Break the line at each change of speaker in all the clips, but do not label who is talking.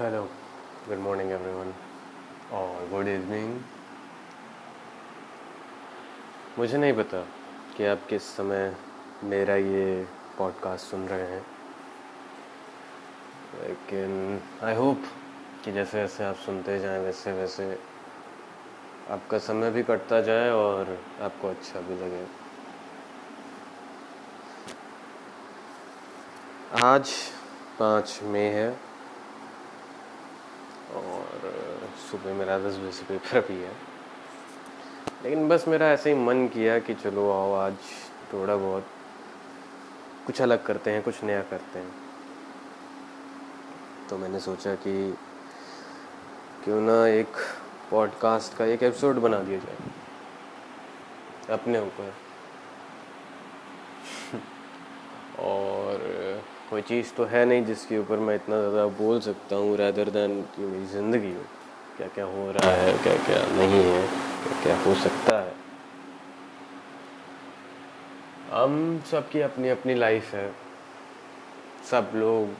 Hello good morning everyone और good evening मुझे नहीं पता कि आप किस समय मेरा ये पॉडकास्ट सुन रहे हैं। लेकिन आई होप कि जैसे जैसे आप सुनते जाएँ वैसे वैसे आपका समय भी कटता जाए और आपको अच्छा भी लगे। आज पाँच मई है और सुबह मेरा दस बजे से पेपर भी है। लेकिन बस मेरा ऐसे ही मन किया कि चलो आओ, आज थोड़ा बहुत कुछ अलग करते हैं, कुछ नया करते हैं। तो मैंने सोचा कि क्यों ना एक पॉडकास्ट का एक एपिसोड बना दिया जाए, अपने ऊपर। और कोई चीज़ तो है नहीं जिसके ऊपर मैं इतना ज़्यादा बोल सकता हूँ रैदर दैन कि मेरी ज़िंदगी हो। क्या क्या हो रहा है क्या क्या नहीं है क्या क्या हो सकता है। हम सबकी अपनी अपनी लाइफ है। सब लोग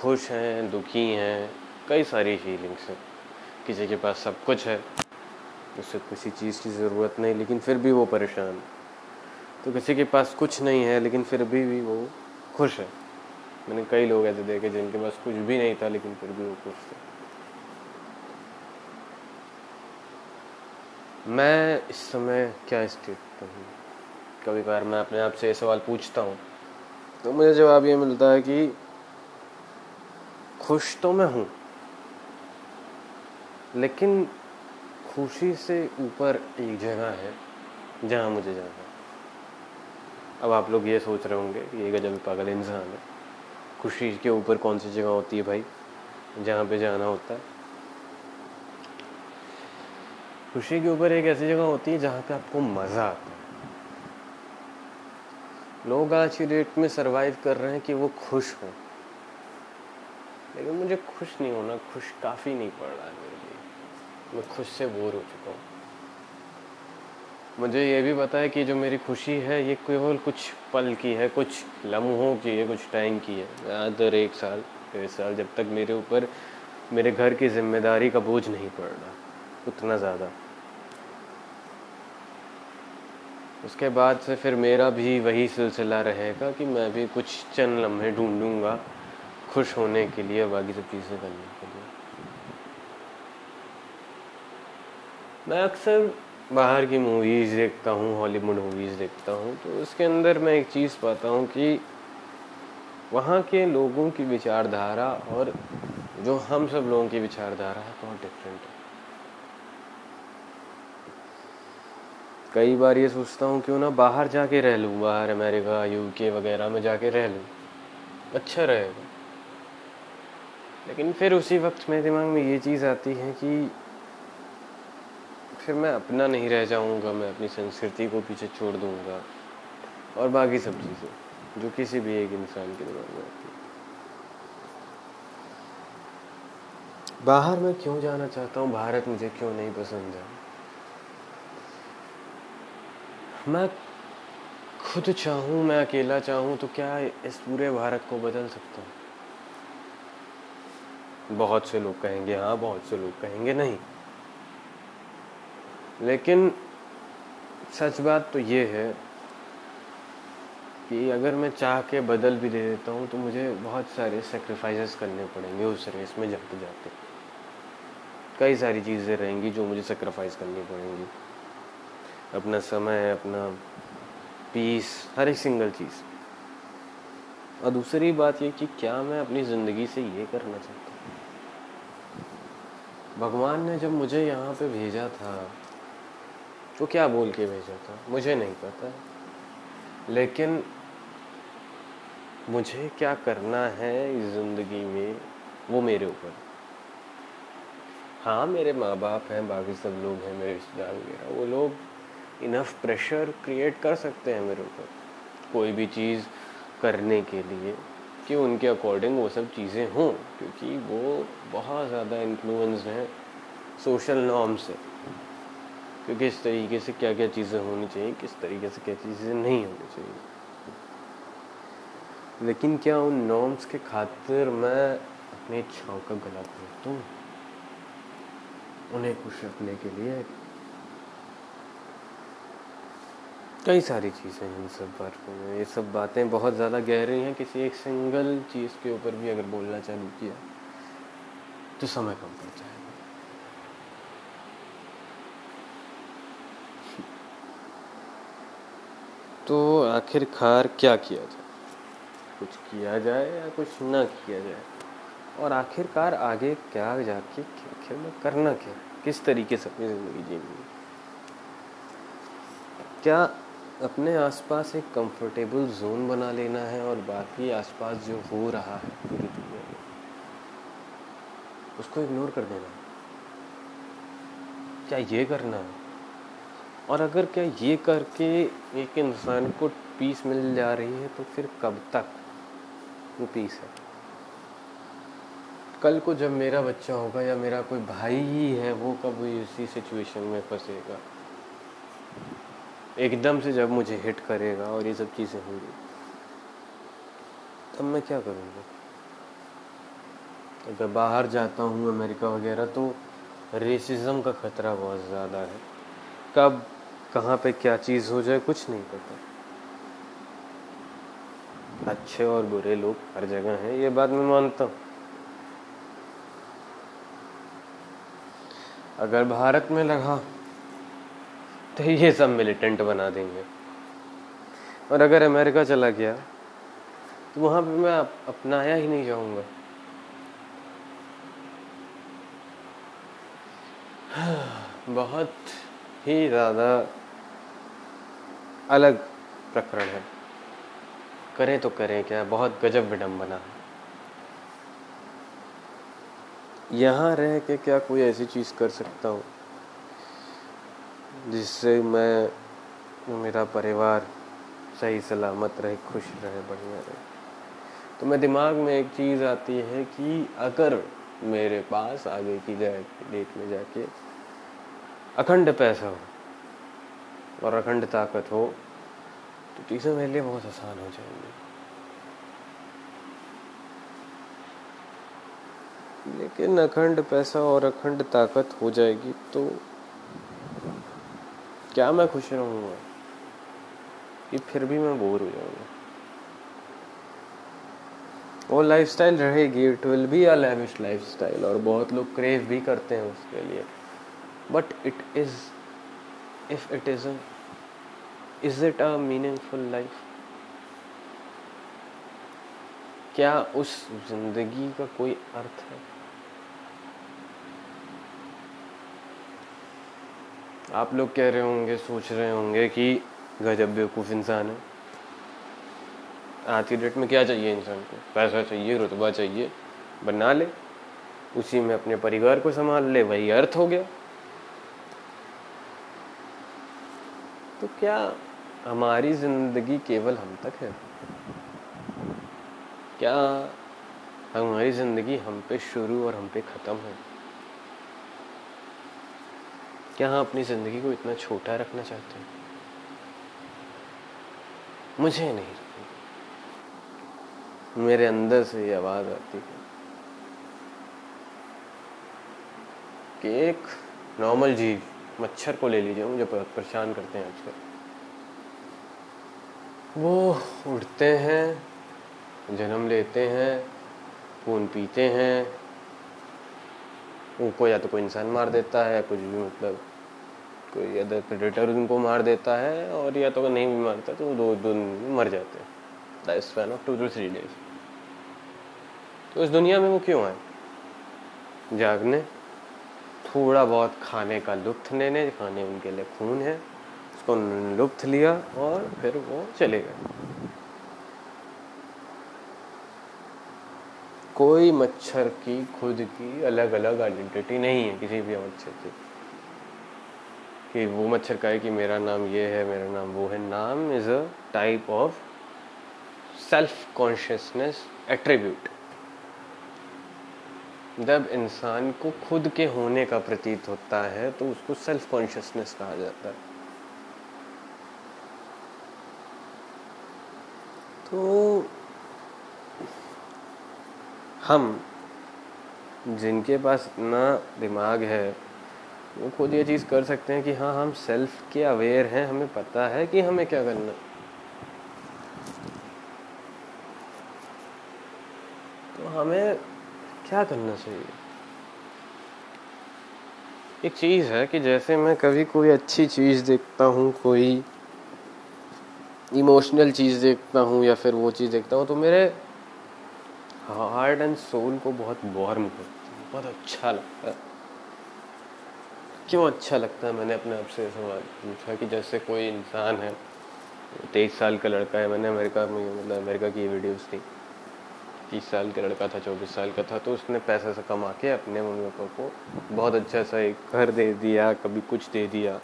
खुश हैं दुखी हैं कई सारी फीलिंग्स हैं। किसी के पास सब कुछ है उसे किसी चीज़ की ज़रूरत नहीं लेकिन फिर भी वो परेशान। तो किसी के पास कुछ नहीं है लेकिन फिर भी, भी वो खुश है। मैंने कई लोग ऐसे देखे जिनके पास कुछ भी नहीं था, लेकिन फिर भी वो खुश थे। मैं इस समय क्या स्टेट पर हूँ? कभी बार मैं अपने आप से ये सवाल पूछता हूँ तो मुझे जवाब ये मिलता है कि खुश तो मैं हूँ, लेकिन खुशी से ऊपर एक जगह है जहाँ मुझे जाना है। अब आप लोग ये सोच रहे होंगे ये गजब पागल इंसान है। खुशी के ऊपर कौन सी जगह होती है भाई? जहाँ पे जाना होता है। खुशी के ऊपर एक ऐसी जगह होती है जहाँ पे आपको मज़ा आता है। लोग आज की डेट में सरवाइव कर रहे हैं कि वो खुश हों। लेकिन मुझे खुश नहीं होना, खुश काफ़ी नहीं पड़ रहा है मेरे लिए। मैं खुश से बोर हो चुका हूँ। मुझे ये भी पता है कि जो मेरी खुशी है, ये केवल कुछ पल की है, कुछ लम्हों की है, कुछ टाइम की है। अदर एक साल डेढ़ साल जब तक मेरे ऊपर, मेरे घर की ज़िम्मेदारी का बोझ नहीं पड़ रहा उतना ज़्यादा। उसके बाद से फिर मेरा भी वही सिलसिला रहेगा कि मैं भी कुछ चंद लम्हे ढूंढूँगा, खुश होने के लिए बाकी सब चीज़ें करने के लिए। मैं अक्सर बाहर की मूवीज़ देखता हूँ हॉलीवुड मूवीज़ देखता हूँ तो उसके अंदर मैं एक चीज़ पाता हूँ कि वहाँ के लोगों की विचारधारा और जो हम सब लोगों की विचारधारा है बहुत डिफरेंट है। कई बार ये सोचता हूँ, क्यों ना बाहर जाके रह लूँ, बाहर अमेरिका यूके वगैरह में जाके रह लूँ अच्छा रहेगा। लेकिन फिर उसी वक्त मेरे दिमाग में ये चीज़ आती है कि फिर मैं अपना नहीं रह जाऊँगा, मैं अपनी संस्कृति को पीछे छोड़ दूँगा। और बाकी सब चीज़ें, जो किसी भी एक इंसान के दिमाग में आती है। बाहर मैं क्यों जाना चाहता हूँ? भारत मुझे क्यों नहीं पसंद है? मैं खुद चाहूँ, मैं अकेला चाहूँ तो क्या इस पूरे भारत को बदल सकता हूँ? बहुत से लोग कहेंगे हाँ बहुत से लोग कहेंगे नहीं। लेकिन सच बात तो ये है कि अगर मैं चाह के बदल भी दे देता हूँ तो मुझे बहुत सारे सेक्रीफाइसेस करने पड़ेंगे उस रेस में जाते जाते। कई सारी चीज़ें रहेंगी जो मुझे सेक्रीफाइस करनी पड़ेंगी। अपना समय, अपना पीस हर एक सिंगल चीज़। और दूसरी बात ये कि क्या मैं अपनी ज़िंदगी से ये करना चाहता हूँ? भगवान ने जब मुझे यहाँ पे भेजा था तो क्या बोल के भेजा था? मुझे नहीं पता। लेकिन मुझे क्या करना है इस ज़िंदगी में, वो मेरे ऊपर। हाँ मेरे माँ बाप हैं, बाकी सब लोग हैं, मेरे रिश्तेदार वगैरह। वो लोग इनफ प्रेशर क्रिएट कर सकते हैं मेरे ऊपर, कोई भी चीज़ करने के लिए, कि उनके अकॉर्डिंग वो सब चीज़ें हों, क्योंकि वो बहुत ज़्यादा इन्फ्लुएंस हैं सोशल नॉर्म से। कि किस तरीके से क्या क्या चीज़ें होनी चाहिए, किस तरीके से क्या चीज़ें नहीं होनी चाहिए। लेकिन क्या उन नॉर्म्स के खातिर मैं अपनी इच्छाओं का गला घोट दूँ उन्हें खुश रखने के लिए। कई सारी चीज़ें हैं इन सब बातों में। ये सब बातें बहुत ज़्यादा गहरी हैं। किसी एक सिंगल चीज़ के ऊपर भी अगर बोलना चालू किया तो समय कम पड़ जाएगा। तो आखिरकार क्या किया जाए? कुछ किया जाए या कुछ ना किया जाए? और आखिरकार आगे क्या जाके आखिर में करना क्या? किस तरीके से अपनी ज़िंदगी जीनी क्या अपने आसपास एक कंफर्टेबल जोन बना लेना है और बाकी आसपास जो हो रहा है पूरी दुनिया में, उसको इग्नोर कर देना है? क्या ये करना है? और अगर क्या ये करके एक इंसान को पीस मिल जा रही है तो फिर कब तक वो पीस है? कल को जब मेरा बच्चा होगा या मेरा कोई भाई ही है, वो कब इसी सिचुएशन में फंसेगा? एकदम से जब मुझे हिट करेगा और ये सब चीज़ें होंगी, तब मैं क्या करूँगा? अगर बाहर जाता हूँ अमेरिका वगैरह तो रेसिज्म का ख़तरा बहुत ज़्यादा है। कब कहाँ पे क्या चीज़ हो जाए, कुछ नहीं पता। अच्छे और बुरे लोग हर जगह हैं, ये बात मैं मानता हूँ। अगर भारत में लगा तो ये सब मिलिटेंट बना देंगे। और अगर अमेरिका चला गया तो वहाँ पे मैं अपनाया ही नहीं जाऊँगा। बहुत ही ज़्यादा अलग प्रकरण है। करें तो करें क्या बहुत गजब विडम्बना है। यहाँ रह के क्या कोई ऐसी चीज़ कर सकता हूँ जिससे मैं मेरा परिवार सही सलामत रहे खुश रहे बढ़िया रहे। तो मैं दिमाग में एक चीज़ आती है कि अगर मेरे पास आगे की जाए डेट में जाके अखंड पैसा हो और अखंड ताकत हो तो चीज़ें मेरे लिए बहुत आसान हो जाएँगी। लेकिन अखंड पैसा और अखंड ताकत हो जाएगी तो क्या मैं खुश रहूँगा? कि फिर भी मैं बोर हो जाऊँगा। वो लाइफस्टाइल रहेगी it will be a lavish lifestyle और बहुत लोग क्रेव भी करते हैं उसके लिए। But it is if it is is it a meaningful life क्या उस ज़िंदगी का कोई अर्थ है? आप लोग कह रहे होंगे, सोच रहे होंगे कि गजब बेवकूफ़ इंसान है। आज की डेट में क्या चाहिए इंसान को? पैसा चाहिए, रुतबा चाहिए, बना ले, उसी में अपने परिवार को संभाल ले, वही अर्थ हो गया। तो क्या हमारी ज़िंदगी केवल हम तक है? क्या हमारी ज़िंदगी हम पे शुरू और हम पे ख़त्म है? क्या हम अपनी ज़िंदगी को इतना छोटा रखना चाहते हैं? मुझे नहीं मेरे अंदर से ये आवाज़ आती है कि एक नॉर्मल जीव मच्छर को ले लीजिए, मुझे बहुत परेशान करते हैं आजकल। वो उठते हैं, जन्म लेते हैं, खून पीते हैं, उनको या तो कोई इंसान मार देता है, कुछ भी मतलब कोई अदर प्रेडेटर उनको मार देता है, और या तो नहीं भी मारता तो दो दिन मर जाते हैं। Span of two two three days तो इस दुनिया में वो क्यों आए? जागने थोड़ा बहुत खाने का लुत्फ लेने, खाने उनके लिए खून है। उसको लुत्फ लिया और फिर वो चले गए। कोई मच्छर की, खुद की अलग अलग आइडेंटिटी नहीं है किसी भी मच्छर की। कि वो मच्छर का है कि मेरा नाम ये है, मेरा नाम वो है। नाम is a type of self consciousness attribute जब इंसान को खुद के होने का प्रतीत होता है तो उसको सेल्फ कॉन्शियसनेस कहा जाता है। तो हम, जिनके पास इतना दिमाग है, वो खुद ये चीज़ कर सकते हैं कि हाँ हम सेल्फ के अवेयर हैं, हमें पता है कि हमें क्या करना तो हमें क्या करना चाहिए? एक चीज़ है कि जैसे मैं कभी कोई अच्छी चीज़ देखता हूँ, कोई इमोशनल चीज़ देखता हूँ या फिर वो चीज़ देखता हूँ तो मेरे हार्ट एंड सोल को बहुत वार्म करती है। बहुत अच्छा लगता है। क्यों अच्छा लगता है? मैंने अपने आप से सवाल पूछा कि जैसे कोई इंसान है, तेईस साल का लड़का है, मैंने अमेरिका में मतलब अमेरिका की वीडियोस थी तीस साल का लड़का था, चौबीस साल का था तो उसने पैसे से कमा के अपने मम्मी पापा को बहुत अच्छा सा एक घर दे दिया, कभी कुछ दे दिया।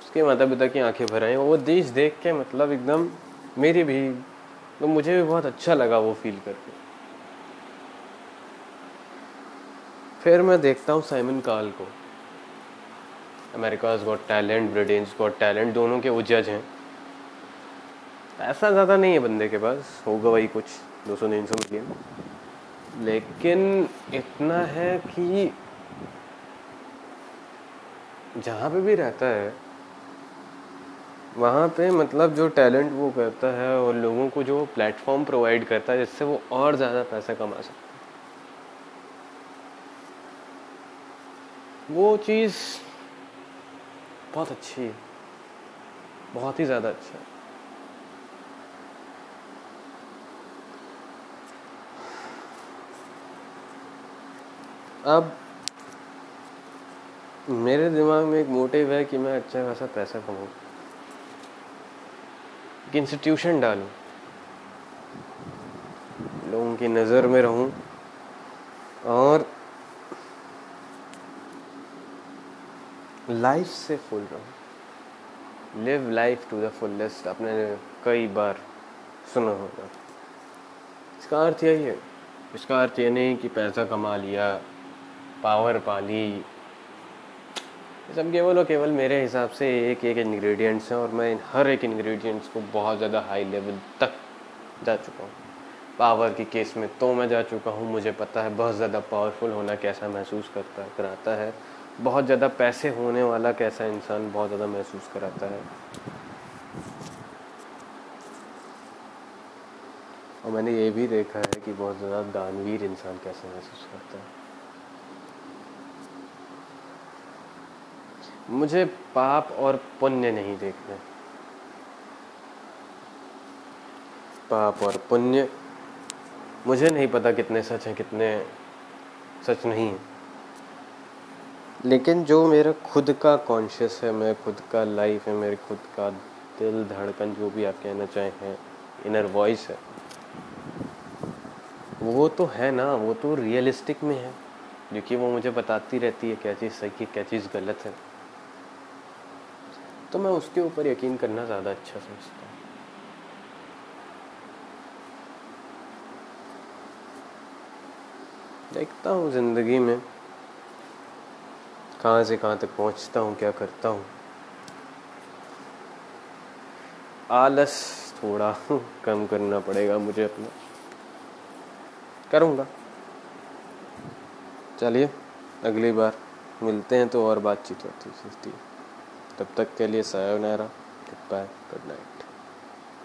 उसके माता पिता की आँखें भर आई, वो देश देख के मतलब एकदम मेरी भी तो मुझे भी बहुत अच्छा लगा वो फील करके। फिर मैं देखता हूँ साइमन काल को। America's got talent Britain's got talent दोनों के वो जज हैं। पैसा ज़्यादा नहीं है बंदे के पास, होगा वही कुछ, दो सौ तीन सौ मिलियन लेकिन इतना है कि जहाँ पे भी रहता है, वहाँ पे मतलब जो टैलेंट वो करता है और लोगों को जो प्लेटफॉर्म प्रोवाइड करता है, जिससे वो और ज़्यादा पैसा कमा सकता है। वो चीज़ बहुत अच्छी है, बहुत ही ज़्यादा अच्छा है। अब मेरे दिमाग में एक मोटिव है कि मैं अच्छा खासा पैसा कमाऊँ। एक इंस्टीट्यूशन डालूँ। लोगों की नज़र में रहूँ और लाइफ से फुल रहूँ। Live life to the fullest आपने कई बार सुना होगा। इसका अर्थ यही है। इसका अर्थ ये नहीं कि पैसा कमा लिया पावर पा ली सब केवल और केवल मेरे हिसाब से एक एक इंग्रेडिएंट्स हैं और मैं हर एक इंग्रेडिएंट्स को बहुत ज़्यादा हाई लेवल तक जा चुका हूँ। पावर के केस में तो मैं जा चुका हूँ, मुझे पता है बहुत ज़्यादा पावरफुल होना कैसा महसूस करता, कराता है। बहुत ज़्यादा पैसे होने वाला कैसा इंसान बहुत ज़्यादा महसूस कराता है। और मैंने ये भी देखा है कि बहुत ज़्यादा दानवीर इंसान कैसे महसूस करता है। मुझे पाप और पुण्य नहीं देखने पाप और पुण्य, मुझे नहीं पता कितने सच हैं, कितने सच नहीं हैं। लेकिन जो मेरा खुद का कॉन्शियस है मैं खुद का लाइफ है, मेरे खुद का दिल, धड़कन, जो भी आप कहना चाहें इनर वॉइस है, वो तो है ना, वो तो रियलिस्टिक में है, क्योंकि वो मुझे बताती रहती है क्या चीज़ सही है क्या चीज़ गलत है। तो मैं उसके ऊपर यकीन करना ज़्यादा अच्छा समझता हूँ। देखता हूँ ज़िंदगी में, कहाँ से कहाँ तक पहुँचता हूँ, क्या करता हूँ। आलस थोड़ा कम करना पड़ेगा मुझे अपना। करूँगा। चलिए, अगली बार मिलते हैं तो और बातचीत होती है तब तक के लिए सहयोग नहरा गुड बाय गुड नाइट